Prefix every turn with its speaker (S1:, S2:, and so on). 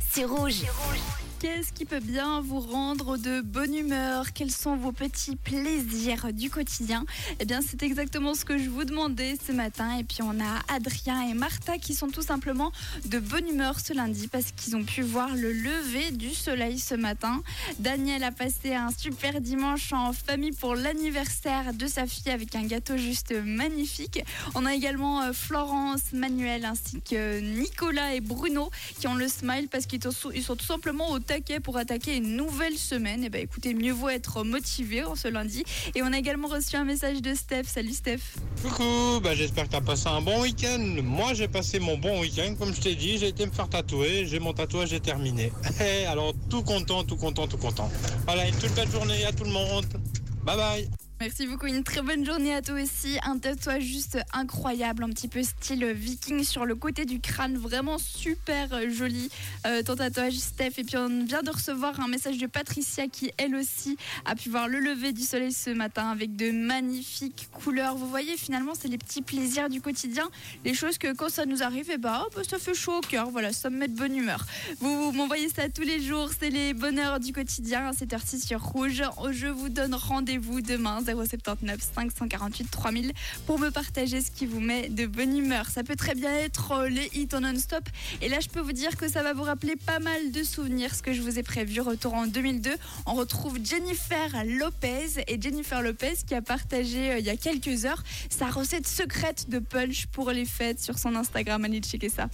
S1: C'est rouge.
S2: Qu'est-ce qui peut bien vous rendre de bonne humeur? Quels sont vos petits plaisirs du quotidien? Eh bien, c'est exactement ce que je vous demandais ce matin. Et puis, on a Adrien et Martha qui sont tout simplement de bonne humeur ce lundi parce qu'ils ont pu voir le lever du soleil ce matin. Daniel a passé un super dimanche en famille pour l'anniversaire de sa fille avec un gâteau juste magnifique. On a également euh, Florence, Manuel ainsi que Nicolas et Bruno qui ont le smile parce qu'ils sont tout simplement au pour attaquer une nouvelle semaine. Et ben écoutez, mieux vaut être motivé en ce lundi. Et on a également reçu un message de Steph. Salut Steph.
S3: Coucou, bah j'espère que tu as passé un bon week-end. Moi j'ai passé mon bon week-end, comme je t'ai dit, j'ai été me faire tatouer, j'ai mon tatouage est terminé. Alors tout content, tout content, tout content. Voilà, une toute belle journée à tout le monde. Bye bye.
S2: Merci beaucoup, une très bonne journée à toi aussi. Un tatouage juste incroyable, un petit peu style viking sur le côté du crâne, vraiment super joli. Euh, ton tatouage, Steph. Et puis on vient de recevoir un message de Patricia qui, elle aussi, a pu voir le lever du soleil ce matin avec de magnifiques couleurs. Vous voyez, finalement, c'est les petits plaisirs du quotidien, les choses que quand ça nous arrive, et bah, oh, bah, ça fait chaud au cœur. Voilà, ça me met de bonne humeur. Vous, m'envoyez ça tous les jours, c'est les bonheurs du quotidien à cette heure-ci sur Rouge. Je vous donne rendez-vous demain. 079 548 3000 pour me partager ce qui vous met de bonne humeur. Ça peut très bien être euh, les hits en non-stop. Et là, je peux vous dire que ça va vous rappeler pas mal de souvenirs, ce que je vous ai prévu. Retour en 2002, on retrouve Jennifer Lopez et Jennifer Lopez qui a partagé euh, il y a quelques heures sa recette secrète de punch pour les fêtes sur son Instagram. Allez checker ça.